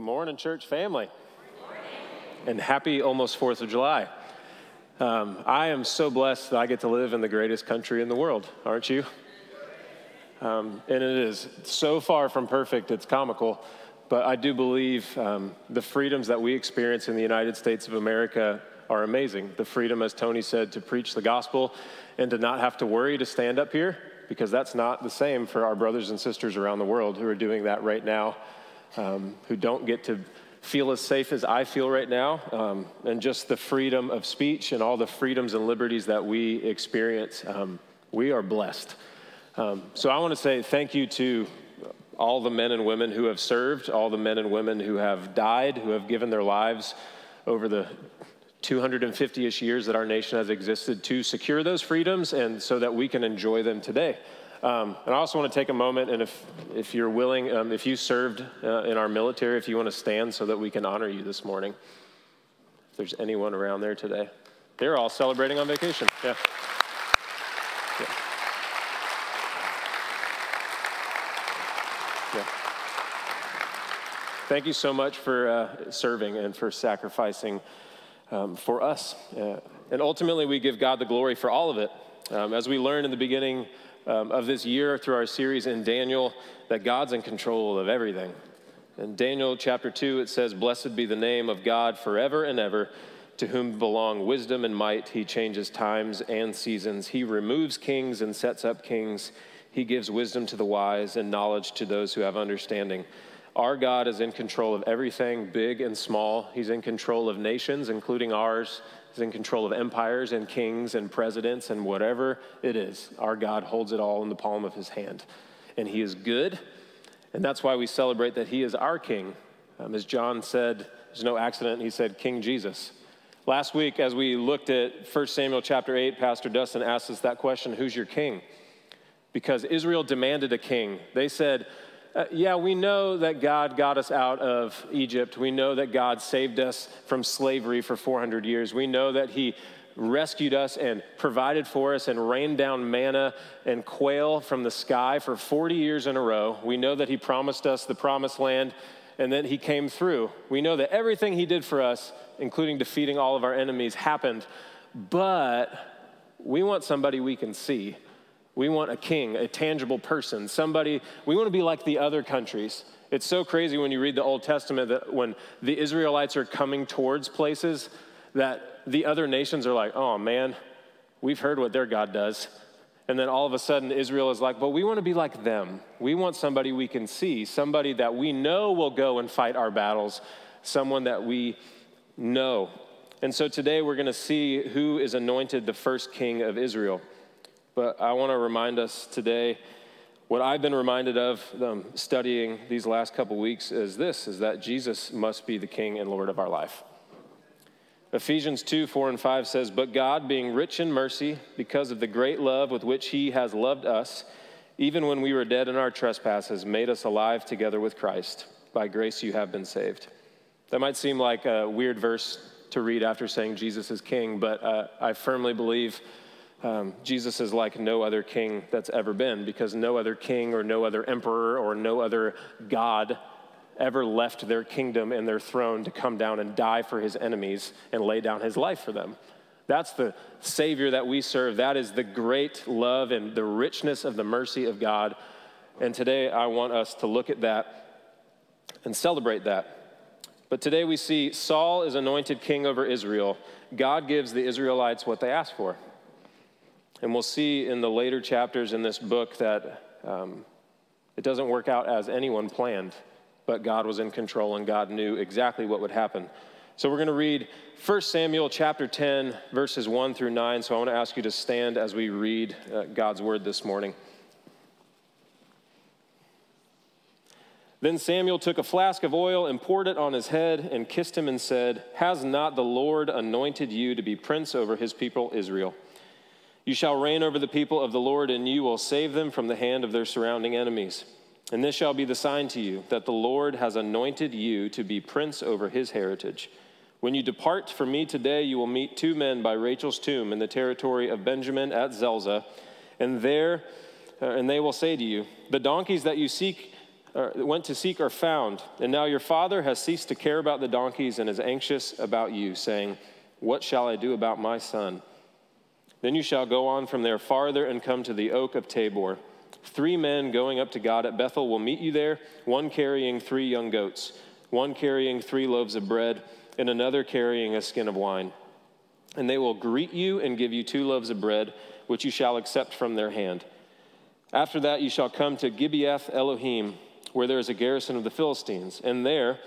Good morning, church family. And happy almost 4th of July. Um, I am so blessed that I get to live in the greatest country in the world, aren't you? Um, and it is so far from perfect, it's comical. But I do believe um, the freedoms that we experience in the United States of America are amazing. The freedom, as Tony said, to preach the gospel and to not have to worry to stand up here, because that's not the same for our brothers and sisters around the world who are doing that right now um, who don't get to feel as safe as I feel right now, um, and just the freedom of speech and all the freedoms and liberties that we experience. Um, we are blessed. Um, so I want to say thank you to all the men and women who have served, all the men and women who have died, who have given their lives over the 250 ish years that our nation has existed to secure those freedoms and so that we can enjoy them today. Um, and I also want to take a moment, and if, if you're willing, um, if you served uh, in our military, if you want to stand so that we can honor you this morning. If there's anyone around there today, they're all celebrating on vacation. Yeah. Yeah. yeah. Thank you so much for uh, serving and for sacrificing um, for us. Uh, and ultimately, we give God the glory for all of it. Um, as we learned in the beginning, um, of this year through our series in Daniel that God's in control of everything. In Daniel chapter 2, it says, Blessed be the name of God forever and ever, to whom belong wisdom and might. He changes times and seasons. He removes kings and sets up kings. He gives wisdom to the wise and knowledge to those who have understanding. Our God is in control of everything, big and small. He's in control of nations, including ours. He's in control of empires and kings and presidents and whatever it is. Our God holds it all in the palm of his hand. And he is good. And that's why we celebrate that he is our king. Um, as John said, there's no accident, he said, King Jesus. Last week, as we looked at 1 Samuel chapter 8, Pastor Dustin asked us that question Who's your king? Because Israel demanded a king. They said, uh, yeah, we know that God got us out of Egypt. We know that God saved us from slavery for 400 years. We know that He rescued us and provided for us and rained down manna and quail from the sky for 40 years in a row. We know that He promised us the promised land and that He came through. We know that everything He did for us, including defeating all of our enemies, happened. But we want somebody we can see. We want a king, a tangible person, somebody, we want to be like the other countries. It's so crazy when you read the Old Testament that when the Israelites are coming towards places, that the other nations are like, oh man, we've heard what their God does. And then all of a sudden, Israel is like, well, we want to be like them. We want somebody we can see, somebody that we know will go and fight our battles, someone that we know. And so today we're going to see who is anointed the first king of Israel. But I want to remind us today what I've been reminded of um, studying these last couple weeks is this is that Jesus must be the king and lord of our life. Ephesians 2 4 and 5 says, But God, being rich in mercy, because of the great love with which He has loved us, even when we were dead in our trespasses, made us alive together with Christ. By grace you have been saved. That might seem like a weird verse to read after saying Jesus is king, but uh, I firmly believe um, Jesus is like no other king that's ever been because no other king or no other emperor or no other God ever left their kingdom and their throne to come down and die for his enemies and lay down his life for them. That's the Savior that we serve. That is the great love and the richness of the mercy of God. And today I want us to look at that and celebrate that. But today we see Saul is anointed king over Israel. God gives the Israelites what they ask for. And we'll see in the later chapters in this book that um, it doesn't work out as anyone planned, but God was in control and God knew exactly what would happen. So we're going to read 1 Samuel chapter 10, verses 1 through 9. So I want to ask you to stand as we read uh, God's word this morning. Then Samuel took a flask of oil and poured it on his head and kissed him and said, Has not the Lord anointed you to be prince over his people Israel? You shall reign over the people of the Lord, and you will save them from the hand of their surrounding enemies. And this shall be the sign to you that the Lord has anointed you to be prince over his heritage. When you depart from me today, you will meet two men by Rachel's tomb in the territory of Benjamin at Zelzah, and there, uh, and they will say to you, The donkeys that you seek or went to seek are found. And now your father has ceased to care about the donkeys and is anxious about you, saying, What shall I do about my son? Then you shall go on from there farther and come to the oak of Tabor. Three men going up to God at Bethel will meet you there, one carrying three young goats, one carrying three loaves of bread, and another carrying a skin of wine. And they will greet you and give you two loaves of bread, which you shall accept from their hand. After that, you shall come to Gibeath Elohim where there is a garrison of the Philistines. And there,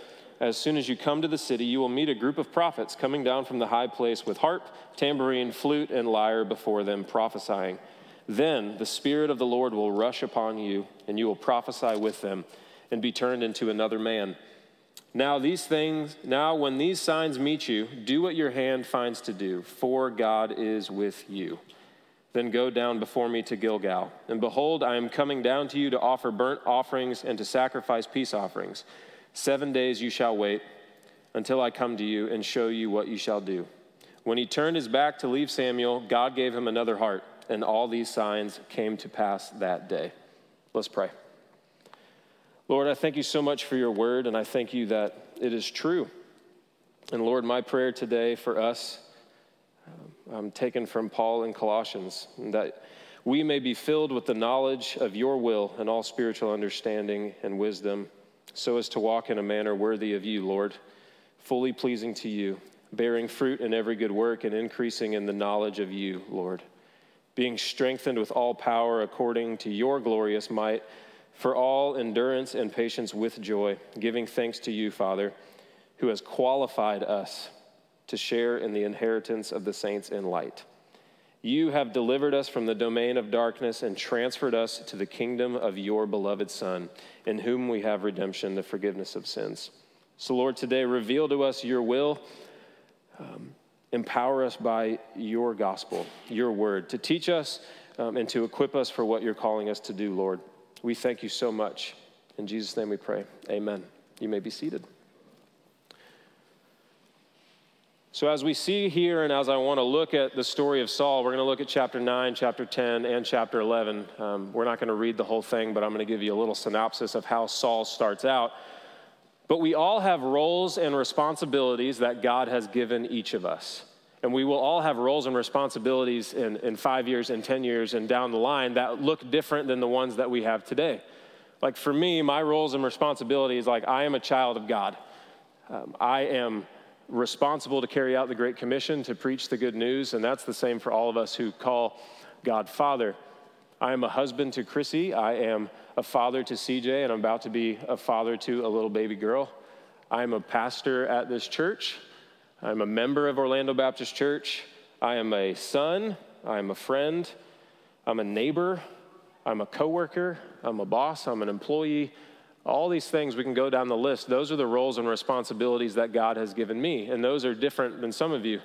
as soon as you come to the city, you will meet a group of prophets coming down from the high place with harp, tambourine, flute, and lyre before them, prophesying. Then the Spirit of the Lord will rush upon you, and you will prophesy with them and be turned into another man. Now, these things, now when these signs meet you, do what your hand finds to do, for God is with you. Then go down before me to Gilgal. And behold, I am coming down to you to offer burnt offerings and to sacrifice peace offerings. Seven days you shall wait until I come to you and show you what you shall do. When he turned his back to leave Samuel, God gave him another heart, and all these signs came to pass that day. Let's pray. Lord, I thank you so much for your word, and I thank you that it is true. And Lord, my prayer today for us um, taken from Paul in Colossians, that we may be filled with the knowledge of your will and all spiritual understanding and wisdom, so as to walk in a manner worthy of you, Lord, fully pleasing to you, bearing fruit in every good work and increasing in the knowledge of you, Lord, being strengthened with all power according to your glorious might, for all endurance and patience with joy, giving thanks to you, Father, who has qualified us to share in the inheritance of the saints in light. You have delivered us from the domain of darkness and transferred us to the kingdom of your beloved Son, in whom we have redemption, the forgiveness of sins. So, Lord, today reveal to us your will. Um, empower us by your gospel, your word, to teach us um, and to equip us for what you're calling us to do, Lord. We thank you so much. In Jesus' name we pray. Amen. You may be seated. So, as we see here, and as I want to look at the story of Saul, we're going to look at chapter 9, chapter 10, and chapter 11. Um, we're not going to read the whole thing, but I'm going to give you a little synopsis of how Saul starts out. But we all have roles and responsibilities that God has given each of us. And we will all have roles and responsibilities in, in five years and 10 years and down the line that look different than the ones that we have today. Like for me, my roles and responsibilities, like I am a child of God. Um, I am responsible to carry out the Great Commission to preach the good news, and that's the same for all of us who call God Father. I am a husband to Chrissy. I am a father to CJ, and I'm about to be a father to a little baby girl. I'm a pastor at this church. I'm a member of Orlando Baptist Church. I am a son. I'm a friend. I'm a neighbor. I'm a coworker. I'm a boss. I'm an employee. All these things, we can go down the list. Those are the roles and responsibilities that God has given me, and those are different than some of you.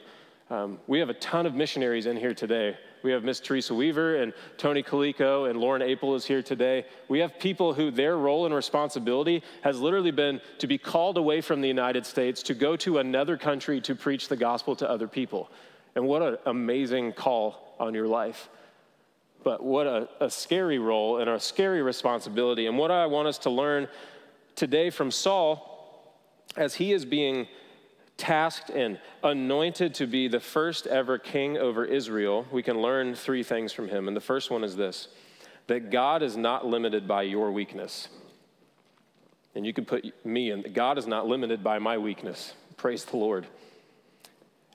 Um, we have a ton of missionaries in here today. We have Miss Teresa Weaver and Tony Calico and Lauren Apel is here today. We have people who their role and responsibility has literally been to be called away from the United States to go to another country to preach the gospel to other people. And what an amazing call on your life but what a, a scary role and a scary responsibility. And what I want us to learn today from Saul as he is being tasked and anointed to be the first ever king over Israel, we can learn three things from him. And the first one is this that God is not limited by your weakness. And you can put me in, God is not limited by my weakness. Praise the Lord.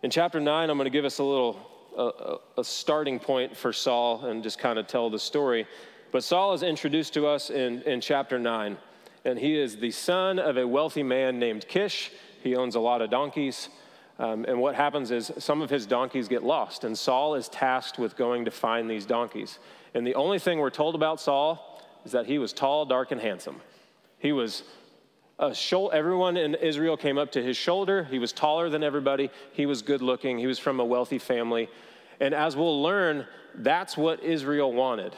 In chapter 9, I'm going to give us a little a, a starting point for Saul and just kind of tell the story. But Saul is introduced to us in, in chapter 9, and he is the son of a wealthy man named Kish. He owns a lot of donkeys. Um, and what happens is some of his donkeys get lost, and Saul is tasked with going to find these donkeys. And the only thing we're told about Saul is that he was tall, dark, and handsome. He was Uh, shoulder, everyone in Israel came up to his shoulder. He was taller than everybody. He was good looking. He was from a wealthy family. And as we'll learn, that's what Israel wanted.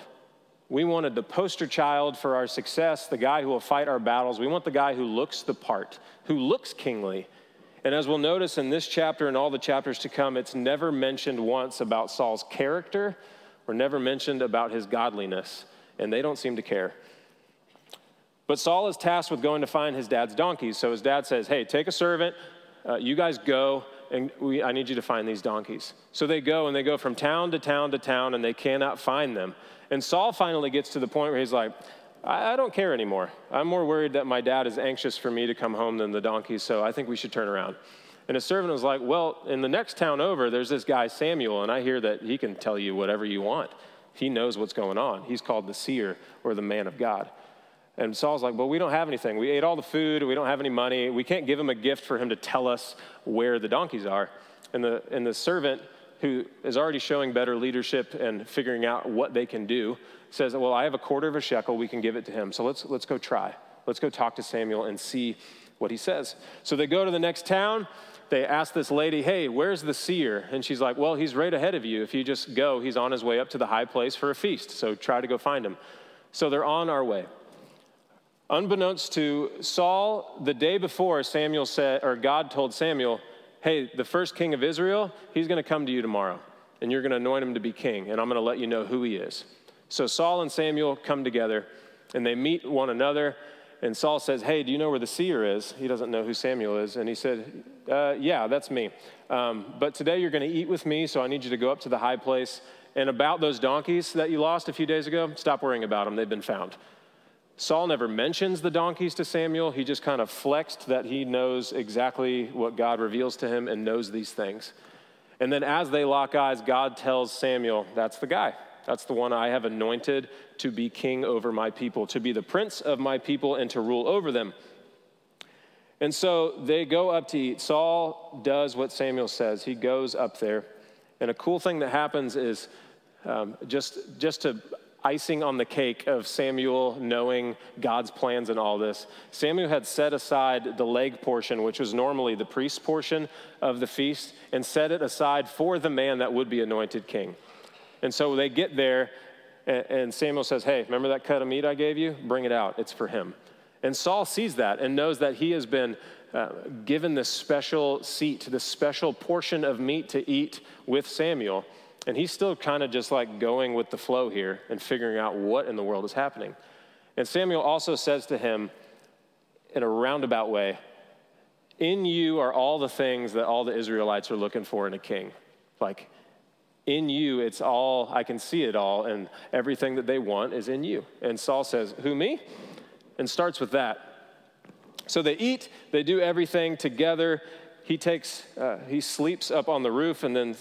We wanted the poster child for our success, the guy who will fight our battles. We want the guy who looks the part, who looks kingly. And as we'll notice in this chapter and all the chapters to come, it's never mentioned once about Saul's character or never mentioned about his godliness. And they don't seem to care. But Saul is tasked with going to find his dad's donkeys. So his dad says, Hey, take a servant, uh, you guys go, and we, I need you to find these donkeys. So they go, and they go from town to town to town, and they cannot find them. And Saul finally gets to the point where he's like, I, I don't care anymore. I'm more worried that my dad is anxious for me to come home than the donkeys, so I think we should turn around. And his servant was like, Well, in the next town over, there's this guy, Samuel, and I hear that he can tell you whatever you want. He knows what's going on. He's called the seer or the man of God. And Saul's like, Well, we don't have anything. We ate all the food. We don't have any money. We can't give him a gift for him to tell us where the donkeys are. And the, and the servant, who is already showing better leadership and figuring out what they can do, says, Well, I have a quarter of a shekel. We can give it to him. So let's, let's go try. Let's go talk to Samuel and see what he says. So they go to the next town. They ask this lady, Hey, where's the seer? And she's like, Well, he's right ahead of you. If you just go, he's on his way up to the high place for a feast. So try to go find him. So they're on our way. Unbeknownst to Saul, the day before, Samuel said, or God told Samuel, Hey, the first king of Israel, he's going to come to you tomorrow, and you're going to anoint him to be king, and I'm going to let you know who he is. So Saul and Samuel come together, and they meet one another. And Saul says, Hey, do you know where the seer is? He doesn't know who Samuel is. And he said, uh, Yeah, that's me. Um, but today you're going to eat with me, so I need you to go up to the high place. And about those donkeys that you lost a few days ago, stop worrying about them. They've been found. Saul never mentions the donkeys to Samuel. He just kind of flexed that he knows exactly what God reveals to him and knows these things. And then as they lock eyes, God tells Samuel, That's the guy. That's the one I have anointed to be king over my people, to be the prince of my people, and to rule over them. And so they go up to eat. Saul does what Samuel says. He goes up there. And a cool thing that happens is um, just, just to icing on the cake of Samuel knowing God's plans and all this. Samuel had set aside the leg portion, which was normally the priest's portion of the feast, and set it aside for the man that would be anointed king. And so they get there, and Samuel says, Hey, remember that cut of meat I gave you? Bring it out. It's for him. And Saul sees that and knows that he has been uh, given this special seat, this special portion of meat to eat with Samuel. And he's still kind of just like going with the flow here and figuring out what in the world is happening. And Samuel also says to him in a roundabout way, In you are all the things that all the Israelites are looking for in a king. Like, in you, it's all, I can see it all, and everything that they want is in you. And Saul says, Who, me? And starts with that. So they eat, they do everything together, he takes, uh, he sleeps up on the roof, and then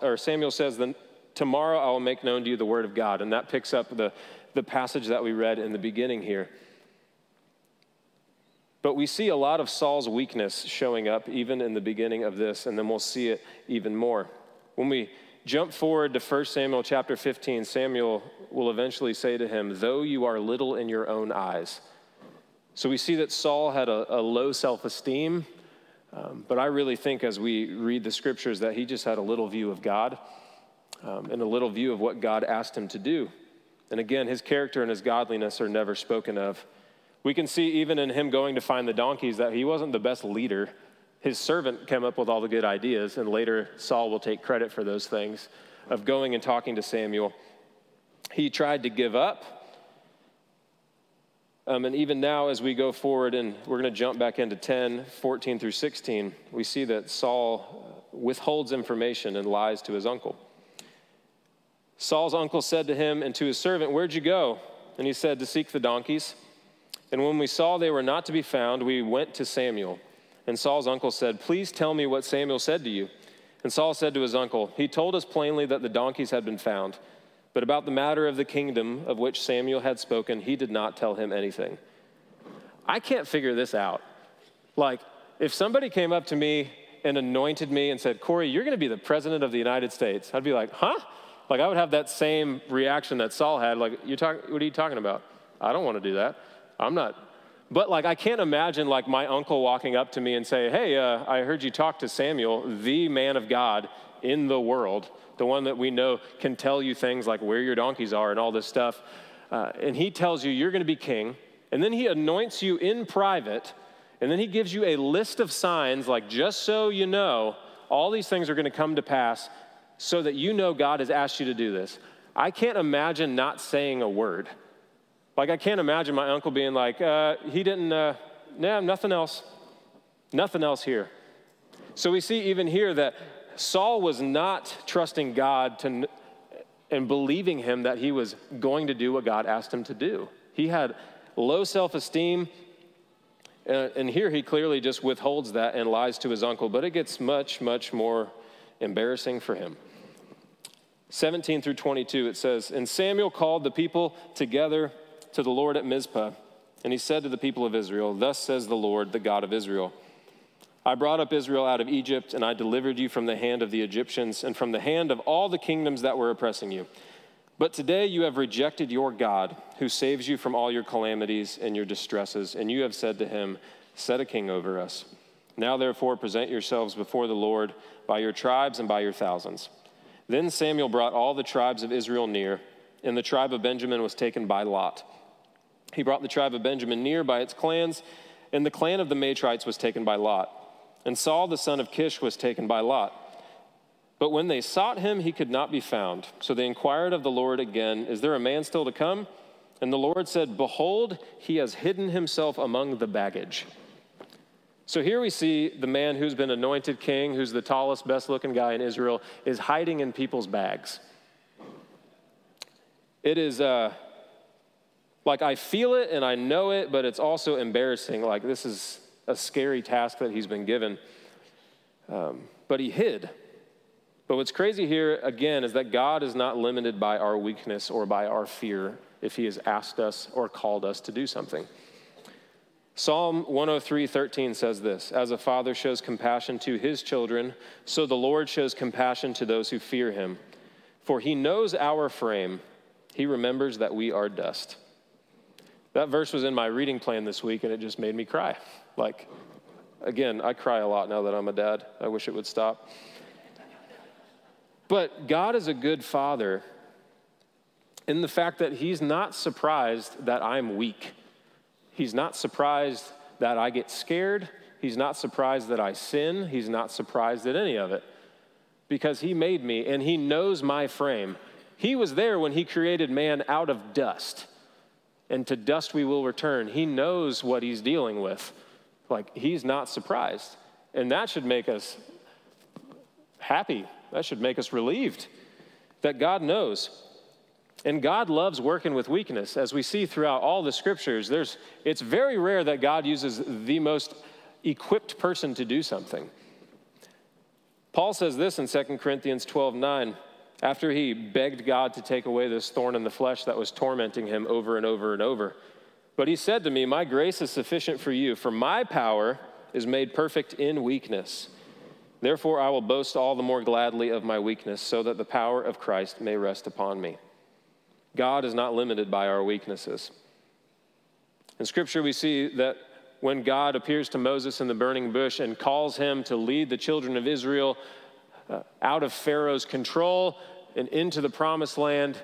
or Samuel says, then tomorrow I will make known to you the word of God. And that picks up the, the passage that we read in the beginning here. But we see a lot of Saul's weakness showing up even in the beginning of this, and then we'll see it even more. When we jump forward to 1 Samuel chapter 15, Samuel will eventually say to him, Though you are little in your own eyes. So we see that Saul had a, a low self esteem. Um, but I really think as we read the scriptures that he just had a little view of God um, and a little view of what God asked him to do. And again, his character and his godliness are never spoken of. We can see even in him going to find the donkeys that he wasn't the best leader. His servant came up with all the good ideas, and later Saul will take credit for those things of going and talking to Samuel. He tried to give up um, and even now, as we go forward, and we're going to jump back into 10, 14 through 16, we see that Saul withholds information and lies to his uncle. Saul's uncle said to him and to his servant, Where'd you go? And he said, To seek the donkeys. And when we saw they were not to be found, we went to Samuel. And Saul's uncle said, Please tell me what Samuel said to you. And Saul said to his uncle, He told us plainly that the donkeys had been found. But about the matter of the kingdom of which Samuel had spoken, he did not tell him anything. I can't figure this out. Like, if somebody came up to me and anointed me and said, Corey, you're going to be the president of the United States, I'd be like, huh? Like, I would have that same reaction that Saul had. Like, you talk, what are you talking about? I don't want to do that. I'm not. But, like, I can't imagine, like, my uncle walking up to me and say, hey, uh, I heard you talk to Samuel, the man of God in the world the one that we know can tell you things like where your donkeys are and all this stuff. Uh, and he tells you you're going to be king. And then he anoints you in private. And then he gives you a list of signs, like just so you know, all these things are going to come to pass so that you know God has asked you to do this. I can't imagine not saying a word. Like, I can't imagine my uncle being like, uh, he didn't, uh, nah, nothing else. Nothing else here. So we see even here that Saul was not trusting God to, and believing him that he was going to do what God asked him to do. He had low self esteem. Uh, and here he clearly just withholds that and lies to his uncle, but it gets much, much more embarrassing for him. 17 through 22, it says, And Samuel called the people together to the Lord at Mizpah, and he said to the people of Israel, Thus says the Lord, the God of Israel I brought up Israel out of Egypt, and I delivered you from the hand of the Egyptians and from the hand of all the kingdoms that were oppressing you. But today you have rejected your God, who saves you from all your calamities and your distresses, and you have said to him, Set a king over us. Now, therefore, present yourselves before the Lord by your tribes and by your thousands. Then Samuel brought all the tribes of Israel near, and the tribe of Benjamin was taken by Lot. He brought the tribe of Benjamin near by its clans, and the clan of the Matrites was taken by Lot. And Saul the son of Kish was taken by Lot. But when they sought him, he could not be found. So they inquired of the Lord again, Is there a man still to come? And the Lord said, Behold, he has hidden himself among the baggage. So here we see the man who's been anointed king, who's the tallest, best looking guy in Israel, is hiding in people's bags. It is, uh, like, I feel it and I know it, but it's also embarrassing. Like, this is a scary task that he's been given. Um, but he hid. But what's crazy here, again, is that God is not limited by our weakness or by our fear if he has asked us or called us to do something. Psalm 103 13 says this As a father shows compassion to his children, so the Lord shows compassion to those who fear him. For he knows our frame, he remembers that we are dust. That verse was in my reading plan this week, and it just made me cry. Like, again, I cry a lot now that I'm a dad. I wish it would stop. But God is a good father in the fact that he's not surprised that I'm weak. He's not surprised that I get scared. He's not surprised that I sin. He's not surprised at any of it because he made me and he knows my frame. He was there when he created man out of dust, and to dust we will return. He knows what he's dealing with. Like, he's not surprised. And that should make us happy. That should make us relieved that God knows. And God loves working with weakness. As we see throughout all the scriptures, there's, it's very rare that God uses the most equipped person to do something. Paul says this in 2 Corinthians 12 9, after he begged God to take away this thorn in the flesh that was tormenting him over and over and over. But he said to me, My grace is sufficient for you, for my power is made perfect in weakness. Therefore, I will boast all the more gladly of my weakness, so that the power of Christ may rest upon me. God is not limited by our weaknesses. In Scripture, we see that when God appears to Moses in the burning bush and calls him to lead the children of Israel uh, out of Pharaoh's control and into the promised land,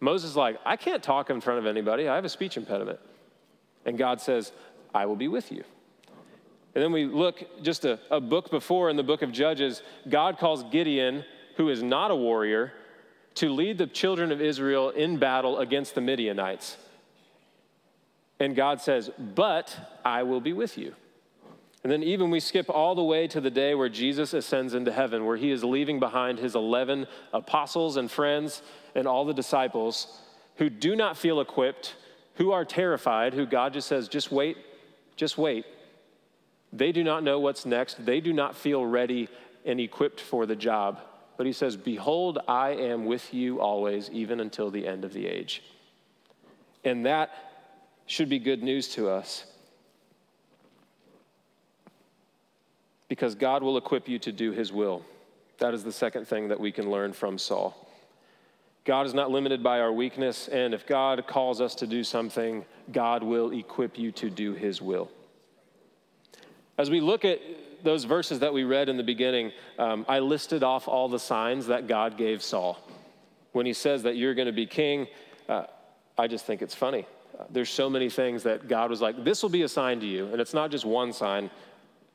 Moses is like, I can't talk in front of anybody. I have a speech impediment. And God says, I will be with you. And then we look just a, a book before in the book of Judges, God calls Gideon, who is not a warrior, to lead the children of Israel in battle against the Midianites. And God says, But I will be with you. And then, even we skip all the way to the day where Jesus ascends into heaven, where he is leaving behind his 11 apostles and friends and all the disciples who do not feel equipped, who are terrified, who God just says, Just wait, just wait. They do not know what's next. They do not feel ready and equipped for the job. But he says, Behold, I am with you always, even until the end of the age. And that should be good news to us. Because God will equip you to do his will. That is the second thing that we can learn from Saul. God is not limited by our weakness, and if God calls us to do something, God will equip you to do his will. As we look at those verses that we read in the beginning, um, I listed off all the signs that God gave Saul. When he says that you're going to be king, uh, I just think it's funny. There's so many things that God was like, this will be a sign to you. And it's not just one sign.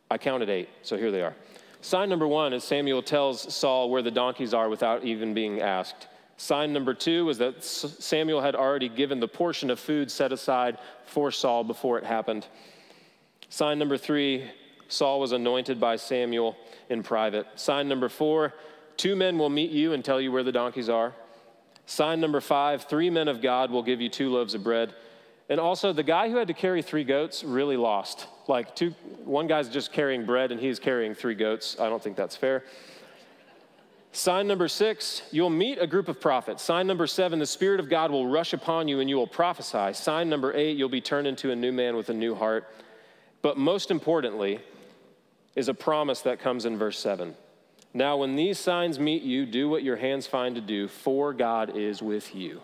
I counted eight, so here they are. Sign number one is Samuel tells Saul where the donkeys are without even being asked. Sign number two was that Samuel had already given the portion of food set aside for Saul before it happened. Sign number three, Saul was anointed by Samuel in private. Sign number four, two men will meet you and tell you where the donkeys are. Sign number five, three men of God will give you two loaves of bread. And also, the guy who had to carry three goats really lost. Like, two, one guy's just carrying bread and he's carrying three goats. I don't think that's fair. Sign number six, you'll meet a group of prophets. Sign number seven, the Spirit of God will rush upon you and you will prophesy. Sign number eight, you'll be turned into a new man with a new heart. But most importantly, is a promise that comes in verse seven. Now, when these signs meet you, do what your hands find to do, for God is with you.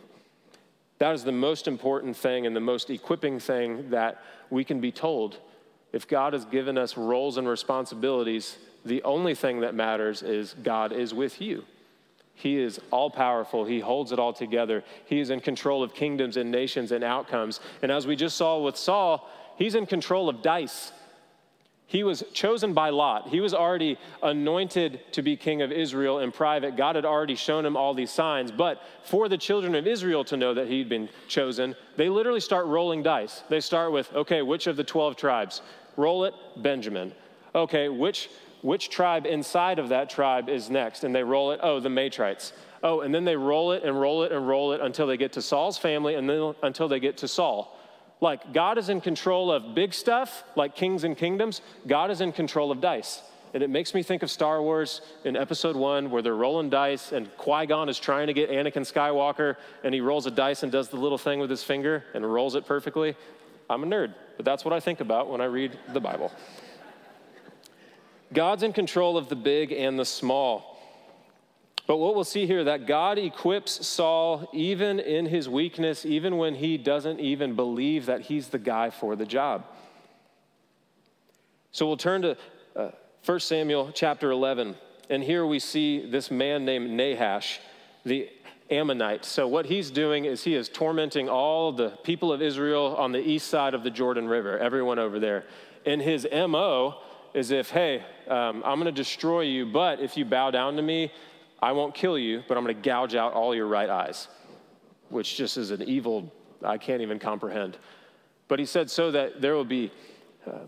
That is the most important thing and the most equipping thing that we can be told. If God has given us roles and responsibilities, the only thing that matters is God is with you. He is all powerful. He holds it all together. He is in control of kingdoms and nations and outcomes. And as we just saw with Saul, he's in control of dice. He was chosen by Lot. He was already anointed to be king of Israel in private. God had already shown him all these signs. But for the children of Israel to know that he'd been chosen, they literally start rolling dice. They start with, okay, which of the 12 tribes? Roll it, Benjamin. Okay, which which tribe inside of that tribe is next. And they roll it, oh, the Matrites. Oh, and then they roll it and roll it and roll it until they get to Saul's family and then until they get to Saul. Like God is in control of big stuff, like kings and kingdoms. God is in control of dice. And it makes me think of Star Wars in episode one, where they're rolling dice, and Qui Gon is trying to get Anakin Skywalker, and he rolls a dice and does the little thing with his finger and rolls it perfectly. I'm a nerd, but that's what I think about when I read the Bible. God's in control of the big and the small. But what we'll see here that God equips Saul even in his weakness, even when he doesn't even believe that he's the guy for the job. So we'll turn to uh, 1 Samuel chapter 11, and here we see this man named Nahash, the Ammonite. So what he's doing is he is tormenting all the people of Israel on the east side of the Jordan River, everyone over there. And his MO is if, hey, um, I'm going to destroy you, but if you bow down to me, I won't kill you, but I'm going to gouge out all your right eyes, which just is an evil I can't even comprehend. But he said, so that there will be, uh,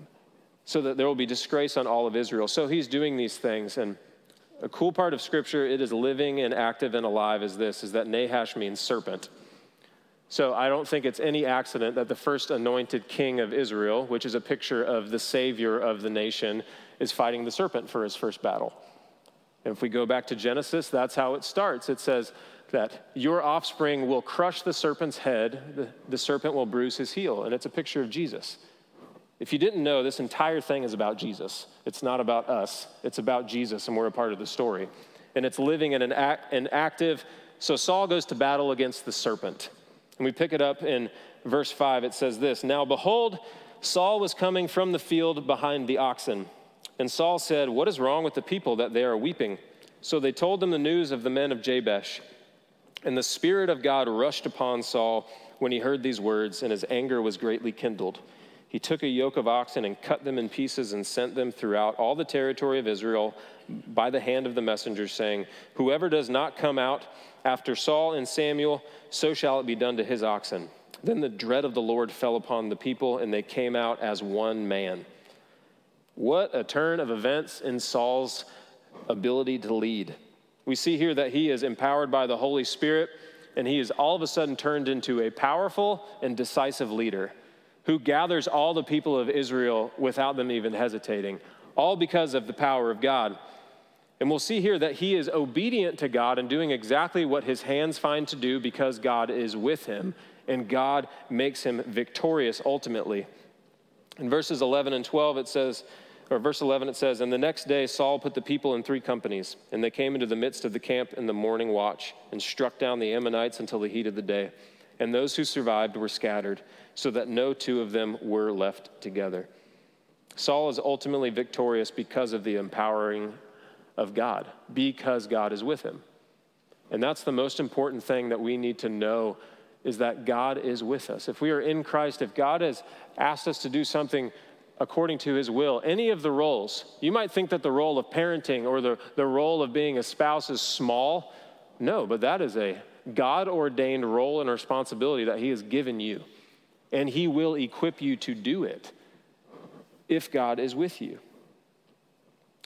so that there will be disgrace on all of Israel. So he's doing these things, and a cool part of Scripture, it is living and active and alive, is this: is that Nahash means serpent. So I don't think it's any accident that the first anointed king of Israel, which is a picture of the savior of the nation, is fighting the serpent for his first battle. And if we go back to Genesis, that's how it starts. It says that your offspring will crush the serpent's head, the, the serpent will bruise his heel. And it's a picture of Jesus. If you didn't know, this entire thing is about Jesus. It's not about us, it's about Jesus, and we're a part of the story. And it's living in an, act, an active, so Saul goes to battle against the serpent. And we pick it up in verse 5. It says this Now behold, Saul was coming from the field behind the oxen. And Saul said, What is wrong with the people that they are weeping? So they told them the news of the men of Jabesh. And the Spirit of God rushed upon Saul when he heard these words, and his anger was greatly kindled. He took a yoke of oxen and cut them in pieces and sent them throughout all the territory of Israel by the hand of the messengers, saying, Whoever does not come out after Saul and Samuel, so shall it be done to his oxen. Then the dread of the Lord fell upon the people, and they came out as one man. What a turn of events in Saul's ability to lead. We see here that he is empowered by the Holy Spirit, and he is all of a sudden turned into a powerful and decisive leader who gathers all the people of Israel without them even hesitating, all because of the power of God. And we'll see here that he is obedient to God and doing exactly what his hands find to do because God is with him, and God makes him victorious ultimately. In verses 11 and 12, it says, or verse 11, it says, And the next day Saul put the people in three companies, and they came into the midst of the camp in the morning watch, and struck down the Ammonites until the heat of the day. And those who survived were scattered, so that no two of them were left together. Saul is ultimately victorious because of the empowering of God because God is with him. And that's the most important thing that we need to know is that God is with us. If we are in Christ, if God has asked us to do something according to his will, any of the roles, you might think that the role of parenting or the, the role of being a spouse is small. No, but that is a God ordained role and responsibility that He has given you, and He will equip you to do it if God is with you.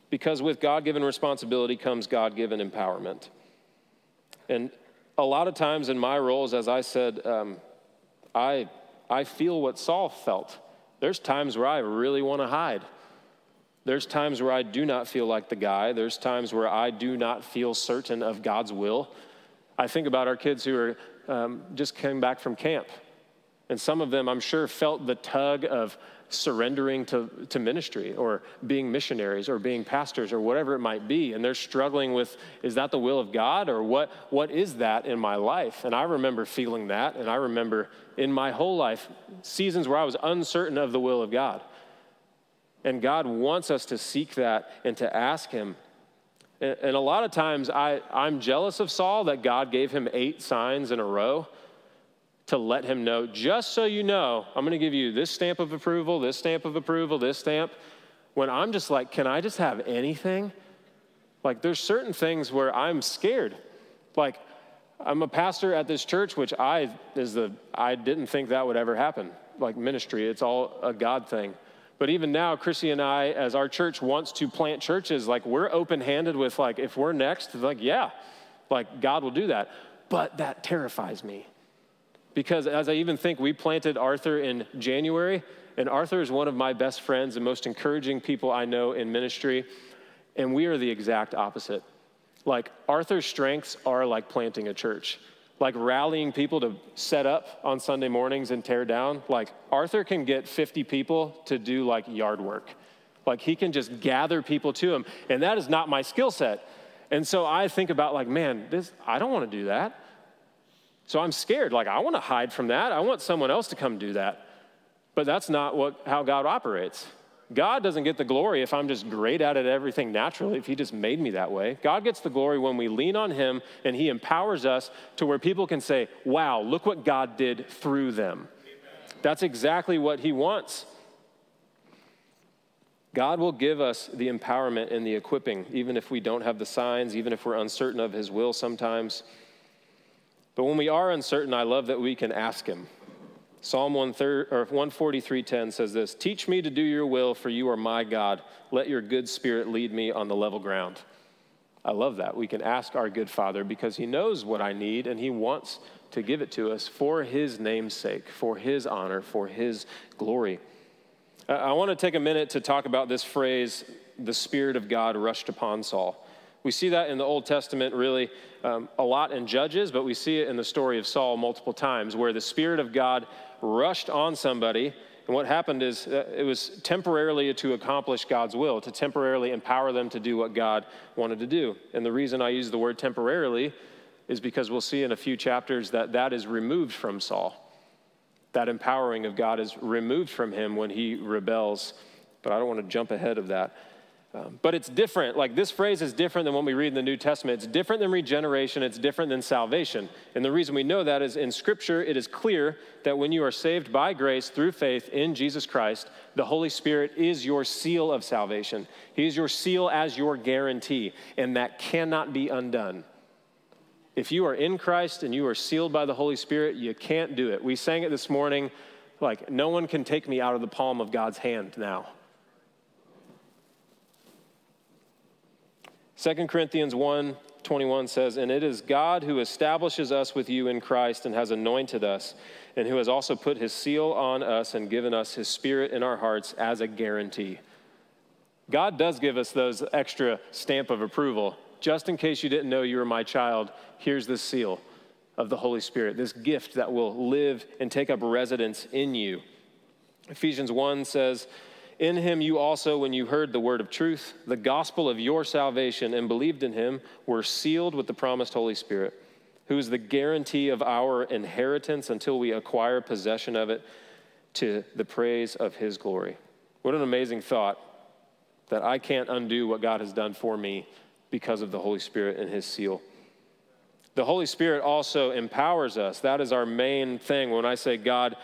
Because with God given responsibility comes God given empowerment. And a lot of times in my roles, as I said, um, I, I feel what Saul felt. There's times where I really want to hide. There's times where I do not feel like the guy. There's times where I do not feel certain of God's will. I think about our kids who are um, just came back from camp. And some of them, I'm sure, felt the tug of surrendering to, to ministry or being missionaries or being pastors or whatever it might be. And they're struggling with is that the will of God or what, what is that in my life? And I remember feeling that. And I remember in my whole life seasons where I was uncertain of the will of God. And God wants us to seek that and to ask Him. And, and a lot of times I, I'm jealous of Saul that God gave him eight signs in a row to let him know, just so you know, I'm going to give you this stamp of approval, this stamp of approval, this stamp. When I'm just like, can I just have anything? Like, there's certain things where I'm scared. Like, I'm a pastor at this church, which I is the I didn't think that would ever happen. Like ministry, it's all a God thing. But even now, Chrissy and I, as our church wants to plant churches, like we're open-handed with like, if we're next, like, yeah, like God will do that. But that terrifies me because as I even think we planted Arthur in January, and Arthur is one of my best friends and most encouraging people I know in ministry, and we are the exact opposite. Like, Arthur's strengths are like planting a church, like rallying people to set up on Sunday mornings and tear down. Like, Arthur can get 50 people to do like yard work. Like, he can just gather people to him, and that is not my skill set. And so I think about, like, man, this, I don't want to do that. So I'm scared. Like, I want to hide from that. I want someone else to come do that. But that's not what, how God operates. God doesn't get the glory if I'm just great at it everything naturally, if He just made me that way. God gets the glory when we lean on Him and He empowers us to where people can say, wow, look what God did through them. That's exactly what He wants. God will give us the empowerment and the equipping, even if we don't have the signs, even if we're uncertain of His will sometimes. But when we are uncertain, I love that we can ask him. Psalm 143:10 says this, "Teach me to do your will, for you are my God. Let your good spirit lead me on the level ground." I love that. We can ask our good Father because he knows what I need and he wants to give it to us for his name's sake, for his honor, for his glory. I want to take a minute to talk about this phrase, the Spirit of God rushed upon Saul. We see that in the Old Testament really um, a lot in Judges, but we see it in the story of Saul multiple times where the Spirit of God rushed on somebody. And what happened is uh, it was temporarily to accomplish God's will, to temporarily empower them to do what God wanted to do. And the reason I use the word temporarily is because we'll see in a few chapters that that is removed from Saul. That empowering of God is removed from him when he rebels. But I don't want to jump ahead of that. Um, but it's different. Like this phrase is different than what we read in the New Testament. It's different than regeneration. It's different than salvation. And the reason we know that is in Scripture, it is clear that when you are saved by grace through faith in Jesus Christ, the Holy Spirit is your seal of salvation. He is your seal as your guarantee, and that cannot be undone. If you are in Christ and you are sealed by the Holy Spirit, you can't do it. We sang it this morning like, no one can take me out of the palm of God's hand now. 2 Corinthians 1 21 says, And it is God who establishes us with you in Christ and has anointed us, and who has also put his seal on us and given us his spirit in our hearts as a guarantee. God does give us those extra stamp of approval. Just in case you didn't know you were my child, here's the seal of the Holy Spirit, this gift that will live and take up residence in you. Ephesians 1 says, in him you also, when you heard the word of truth, the gospel of your salvation, and believed in him, were sealed with the promised Holy Spirit, who is the guarantee of our inheritance until we acquire possession of it to the praise of his glory. What an amazing thought that I can't undo what God has done for me because of the Holy Spirit and his seal. The Holy Spirit also empowers us. That is our main thing. When I say God,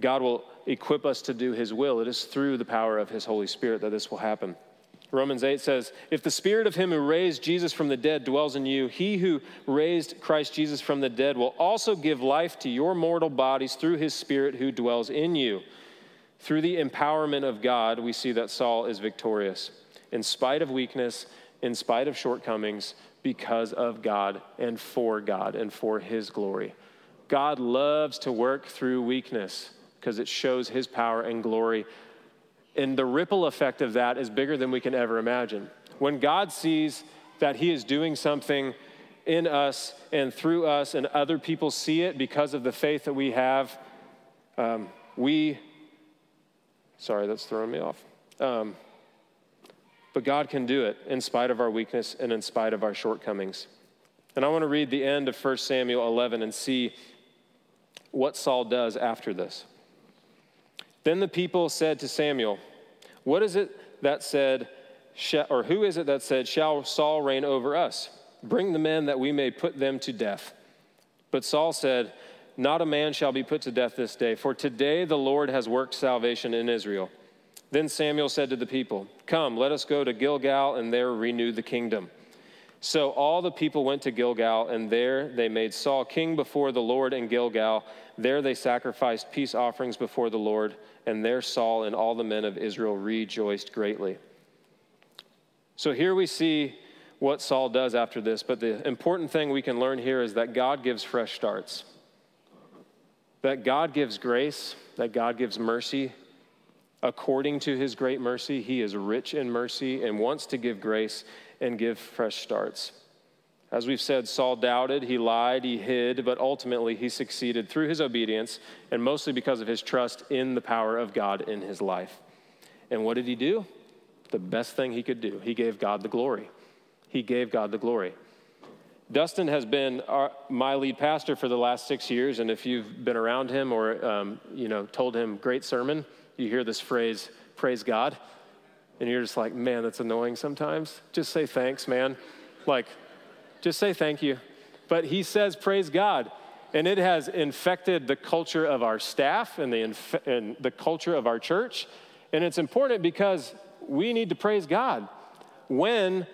God will equip us to do his will. It is through the power of his Holy Spirit that this will happen. Romans 8 says, If the spirit of him who raised Jesus from the dead dwells in you, he who raised Christ Jesus from the dead will also give life to your mortal bodies through his spirit who dwells in you. Through the empowerment of God, we see that Saul is victorious. In spite of weakness, in spite of shortcomings, because of God and for God and for his glory. God loves to work through weakness because it shows his power and glory and the ripple effect of that is bigger than we can ever imagine. When God sees that He is doing something in us and through us, and other people see it because of the faith that we have, um, we, sorry, that's throwing me off. Um, but God can do it in spite of our weakness and in spite of our shortcomings. And I want to read the end of 1 Samuel 11 and see what Saul does after this. Then the people said to Samuel, What is it that said, or who is it that said, Shall Saul reign over us? Bring the men that we may put them to death. But Saul said, Not a man shall be put to death this day, for today the Lord has worked salvation in Israel. Then Samuel said to the people, Come, let us go to Gilgal and there renew the kingdom. So all the people went to Gilgal, and there they made Saul king before the Lord in Gilgal. There they sacrificed peace offerings before the Lord and there Saul and all the men of Israel rejoiced greatly. So here we see what Saul does after this, but the important thing we can learn here is that God gives fresh starts. That God gives grace, that God gives mercy. According to his great mercy, he is rich in mercy and wants to give grace and give fresh starts. As we've said, Saul doubted, he lied, he hid, but ultimately he succeeded through his obedience and mostly because of his trust in the power of God in his life. And what did he do? The best thing he could do. He gave God the glory. He gave God the glory. Dustin has been our, my lead pastor for the last six years, and if you've been around him or um, you know told him great sermon, you hear this phrase "praise God," and you're just like, man, that's annoying sometimes. Just say thanks, man. Like just say thank you. But he says, Praise God. And it has infected the culture of our staff and the, inf- and the culture of our church. And it's important because we need to praise God. When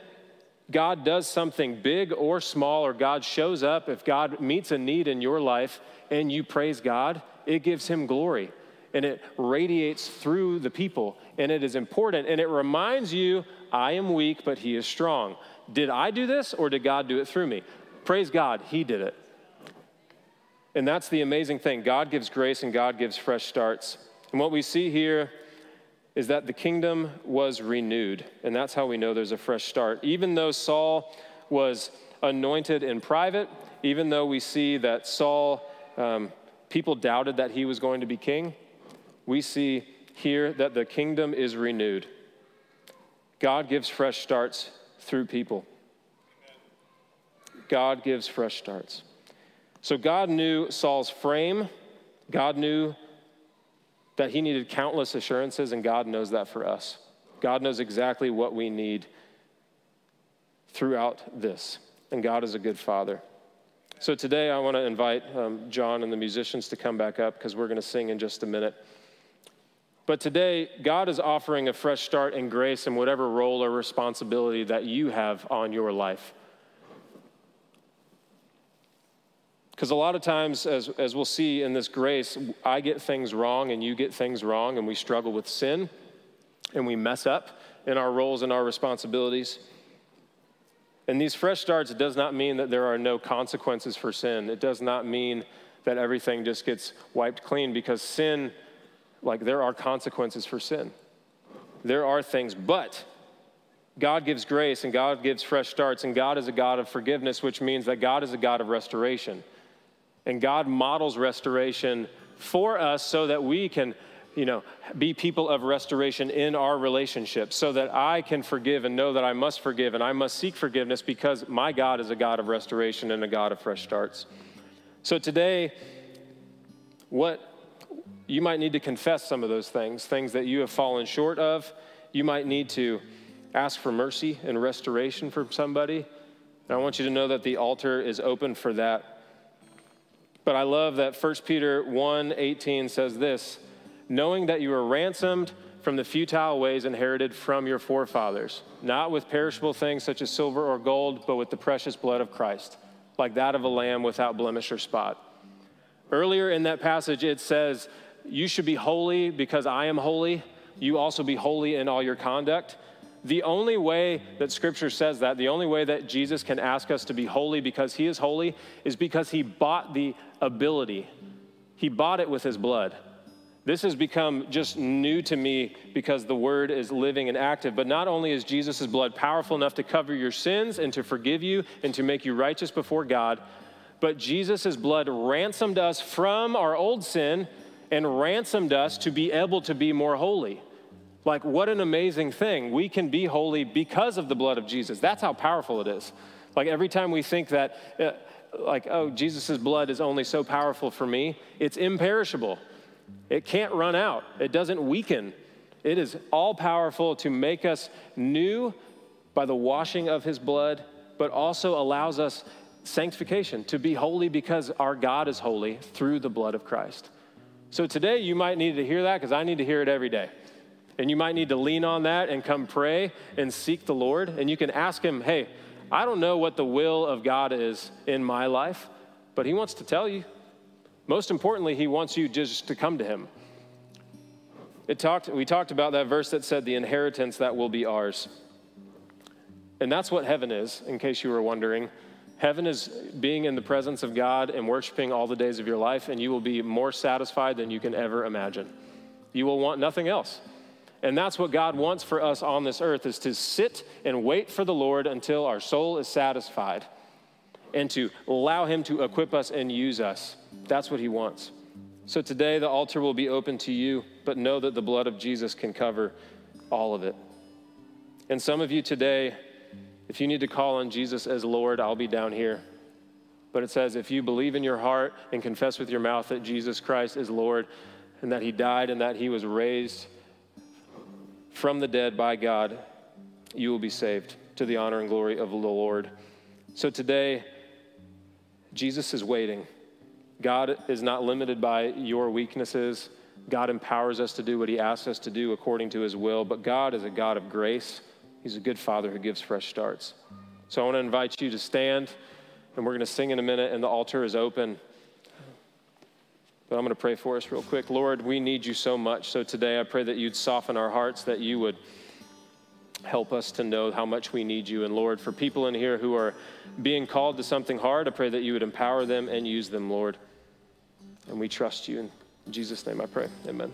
God does something big or small, or God shows up, if God meets a need in your life and you praise God, it gives him glory and it radiates through the people. And it is important and it reminds you, I am weak, but he is strong. Did I do this or did God do it through me? Praise God, He did it. And that's the amazing thing. God gives grace and God gives fresh starts. And what we see here is that the kingdom was renewed. And that's how we know there's a fresh start. Even though Saul was anointed in private, even though we see that Saul, um, people doubted that he was going to be king, we see here that the kingdom is renewed. God gives fresh starts through people. God gives fresh starts. So God knew Saul's frame. God knew that he needed countless assurances, and God knows that for us. God knows exactly what we need throughout this, and God is a good father. So today I want to invite um, John and the musicians to come back up because we're going to sing in just a minute. But today, God is offering a fresh start in grace in whatever role or responsibility that you have on your life. Because a lot of times, as, as we'll see in this grace, I get things wrong and you get things wrong, and we struggle with sin and we mess up in our roles and our responsibilities. And these fresh starts it does not mean that there are no consequences for sin. It does not mean that everything just gets wiped clean because sin like there are consequences for sin. There are things, but God gives grace and God gives fresh starts, and God is a God of forgiveness, which means that God is a God of restoration. And God models restoration for us so that we can, you know, be people of restoration in our relationships, so that I can forgive and know that I must forgive and I must seek forgiveness because my God is a God of restoration and a God of fresh starts. So today, what you might need to confess some of those things, things that you have fallen short of. You might need to ask for mercy and restoration from somebody. And I want you to know that the altar is open for that. But I love that 1 Peter 1 18 says this knowing that you were ransomed from the futile ways inherited from your forefathers, not with perishable things such as silver or gold, but with the precious blood of Christ, like that of a lamb without blemish or spot. Earlier in that passage, it says, You should be holy because I am holy. You also be holy in all your conduct. The only way that Scripture says that, the only way that Jesus can ask us to be holy because He is holy, is because He bought the ability. He bought it with His blood. This has become just new to me because the word is living and active. But not only is Jesus' blood powerful enough to cover your sins and to forgive you and to make you righteous before God, but Jesus' blood ransomed us from our old sin and ransomed us to be able to be more holy. Like, what an amazing thing. We can be holy because of the blood of Jesus. That's how powerful it is. Like, every time we think that, uh, like, oh, Jesus' blood is only so powerful for me, it's imperishable. It can't run out, it doesn't weaken. It is all powerful to make us new by the washing of his blood, but also allows us sanctification to be holy because our God is holy through the blood of Christ. So today you might need to hear that because I need to hear it every day. And you might need to lean on that and come pray and seek the Lord. And you can ask Him, hey, I don't know what the will of God is in my life, but He wants to tell you. Most importantly, he wants you just to come to him. It talked, we talked about that verse that said the inheritance that will be ours. And that's what heaven is, in case you were wondering. Heaven is being in the presence of God and worshiping all the days of your life, and you will be more satisfied than you can ever imagine. You will want nothing else. And that's what God wants for us on this earth is to sit and wait for the Lord until our soul is satisfied and to allow him to equip us and use us. That's what he wants. So today, the altar will be open to you, but know that the blood of Jesus can cover all of it. And some of you today, if you need to call on Jesus as Lord, I'll be down here. But it says, if you believe in your heart and confess with your mouth that Jesus Christ is Lord and that he died and that he was raised from the dead by God, you will be saved to the honor and glory of the Lord. So today, Jesus is waiting. God is not limited by your weaknesses. God empowers us to do what He asks us to do according to His will. But God is a God of grace. He's a good Father who gives fresh starts. So I want to invite you to stand, and we're going to sing in a minute, and the altar is open. But I'm going to pray for us real quick. Lord, we need you so much. So today I pray that you'd soften our hearts, that you would help us to know how much we need you. And Lord, for people in here who are being called to something hard, I pray that you would empower them and use them, Lord. And we trust you. In Jesus' name I pray. Amen.